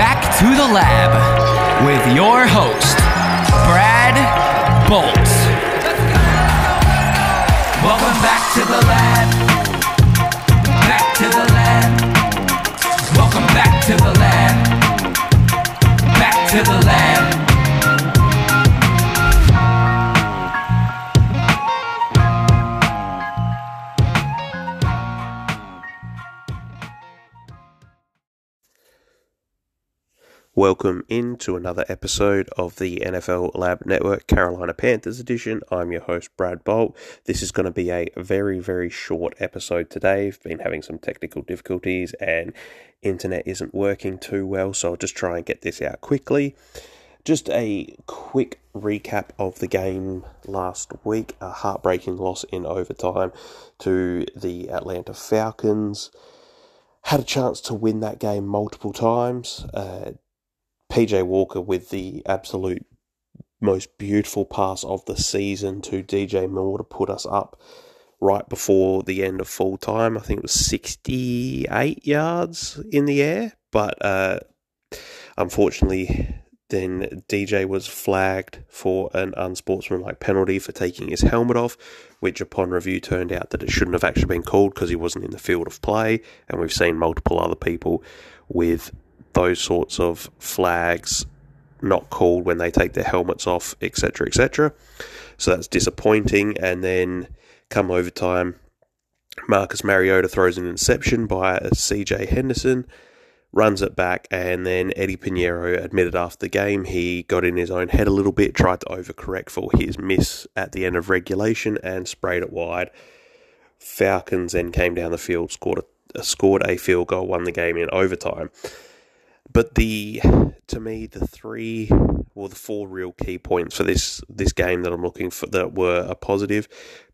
back to the lab with your host, Brad Bolt. Welcome back to the lab. Welcome into another episode of the NFL Lab Network Carolina Panthers edition. I'm your host, Brad Bolt. This is going to be a very, very short episode today. I've been having some technical difficulties and internet isn't working too well, so I'll just try and get this out quickly. Just a quick recap of the game last week a heartbreaking loss in overtime to the Atlanta Falcons. Had a chance to win that game multiple times. Uh, PJ Walker with the absolute most beautiful pass of the season to DJ Moore to put us up right before the end of full time. I think it was 68 yards in the air, but uh, unfortunately, then DJ was flagged for an unsportsmanlike penalty for taking his helmet off, which upon review turned out that it shouldn't have actually been called because he wasn't in the field of play. And we've seen multiple other people with those sorts of flags not called when they take their helmets off, etc., etc. So that's disappointing. And then come overtime, Marcus Mariota throws an interception by CJ Henderson, runs it back, and then Eddie Piñeiro admitted after the game he got in his own head a little bit, tried to overcorrect for his miss at the end of regulation, and sprayed it wide. Falcons then came down the field, scored a, scored a field goal, won the game in overtime. But the to me the three or the four real key points for this this game that I'm looking for that were a positive.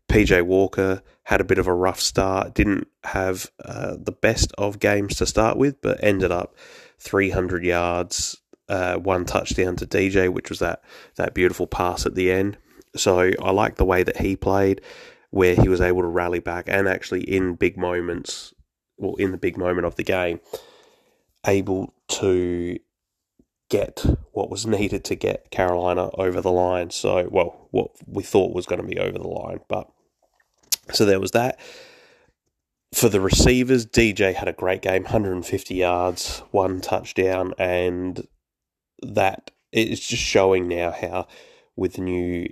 PJ Walker had a bit of a rough start, didn't have uh, the best of games to start with, but ended up 300 yards, uh, one touchdown to DJ, which was that that beautiful pass at the end. So I like the way that he played, where he was able to rally back and actually in big moments, well, in the big moment of the game, able to get what was needed to get Carolina over the line. So, well, what we thought was going to be over the line. But so there was that. For the receivers, DJ had a great game 150 yards, one touchdown, and that it's just showing now how, with new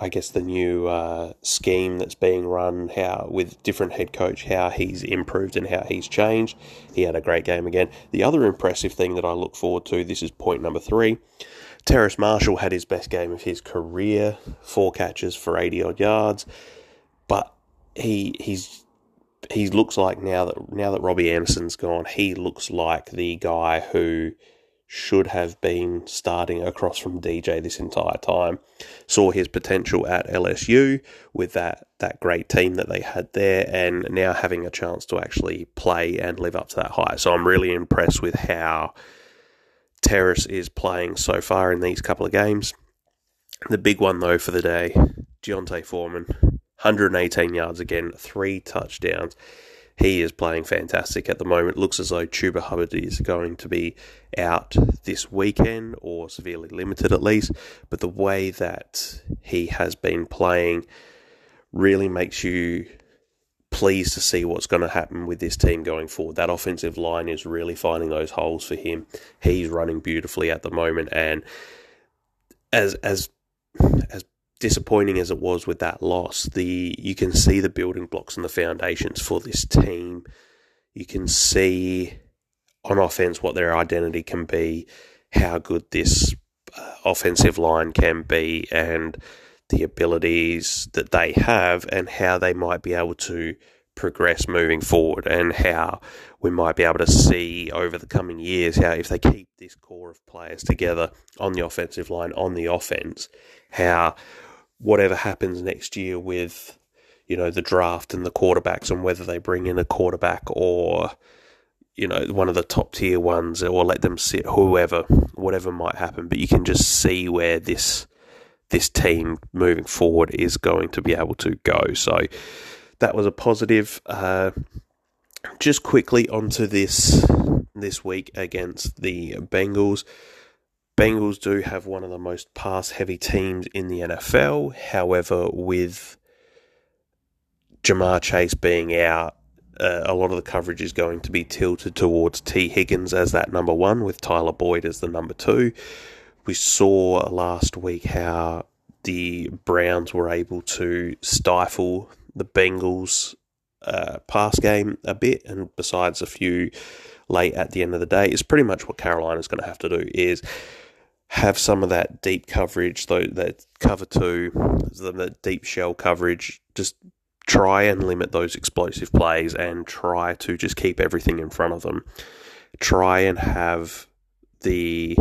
I guess the new uh, scheme that's being run, how with different head coach, how he's improved and how he's changed. He had a great game again. The other impressive thing that I look forward to, this is point number three. Terrace Marshall had his best game of his career, four catches for eighty odd yards, but he he's he looks like now that now that Robbie Anderson's gone, he looks like the guy who should have been starting across from DJ this entire time. Saw his potential at LSU with that that great team that they had there, and now having a chance to actually play and live up to that height. So I'm really impressed with how Terrace is playing so far in these couple of games. The big one though for the day, D'Onta Foreman, 118 yards again, three touchdowns he is playing fantastic at the moment. Looks as though Chuba Hubbard is going to be out this weekend or severely limited at least. But the way that he has been playing really makes you pleased to see what's going to happen with this team going forward. That offensive line is really finding those holes for him. He's running beautifully at the moment, and as as as disappointing as it was with that loss, the you can see the building blocks and the foundations for this team. You can see on offense what their identity can be, how good this uh, offensive line can be, and the abilities that they have, and how they might be able to progress moving forward, and how we might be able to see over the coming years how if they keep this core of players together on the offensive line, on the offense, how whatever happens next year with you know the draft and the quarterbacks and whether they bring in a quarterback or you know one of the top tier ones or let them sit whoever whatever might happen. But you can just see where this this team moving forward is going to be able to go. So that was a positive. Uh, just quickly onto this this week against the Bengals. Bengals do have one of the most pass heavy teams in the NFL. However, with Ja'Marr Chase being out, uh, a lot of the coverage is going to be tilted towards Tee Higgins as that number one, with Tyler Boyd as the number two. We saw last week how the Browns were able to stifle the Bengals' uh, pass game a bit, and besides a few late at the end of the day, is pretty much what Carolina's going to have to do is have some of that deep coverage, though that cover two, the deep shell coverage, just try and limit those explosive plays and try to just keep everything in front of them. Try and have the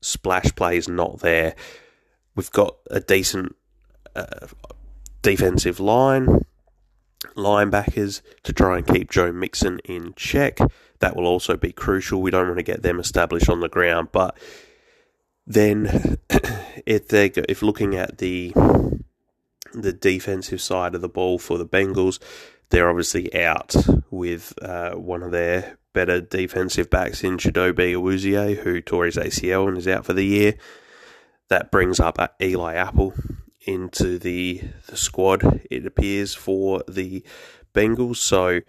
splash plays not there. We've got a decent uh, defensive line, linebackers to try and keep Joe Mixon in check. That will also be crucial. We don't want to get them established on the ground, but then if they if looking at the the defensive side of the ball for the Bengals, they're obviously out with uh, one of their better defensive backs in Chidobe Awuzie, who tore his ACL and is out for the year. That brings up Eli Apple into the, the squad, it appears, for the Bengals. So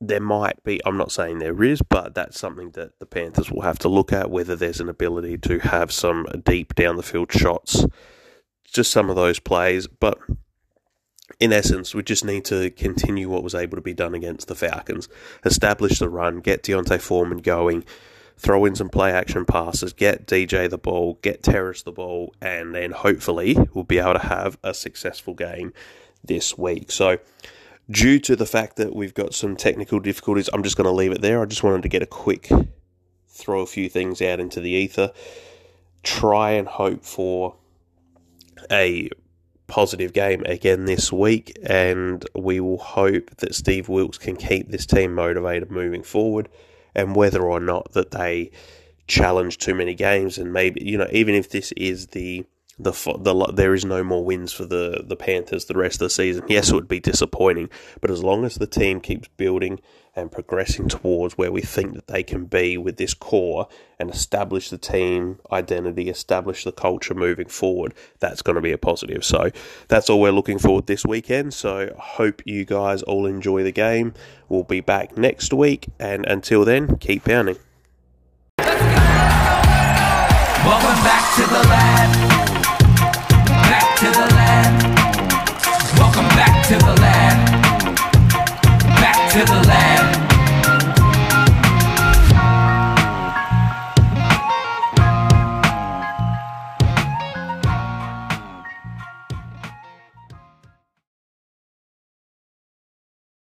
there might be, I'm not saying there is, but that's something that the Panthers will have to look at whether there's an ability to have some deep down the field shots. Just some of those plays. But in essence, we just need to continue what was able to be done against the Falcons, establish the run, get D'Onta Foreman going, throw in some play action passes, get DJ the ball, get Terrace the ball, and then hopefully we'll be able to have a successful game this week. So, due to the fact that we've got some technical difficulties, I'm just going to leave it there. I just wanted to get a quick throw a few things out into the ether, try and hope for a positive game again this week, and we will hope that Steve Wilks can keep this team motivated moving forward, and whether or not that they challenge too many games, and maybe you know even if this is the the, the there is no more wins for the the Panthers the rest of the season. Yes, it would be disappointing, but as long as the team keeps building and progressing towards where we think that they can be with this core and establish the team identity, establish the culture moving forward, that's going to be a positive. So that's all we're looking forward this weekend. So hope you guys all enjoy the game. We'll be back next week, and until then, keep pounding. Welcome back to the lab.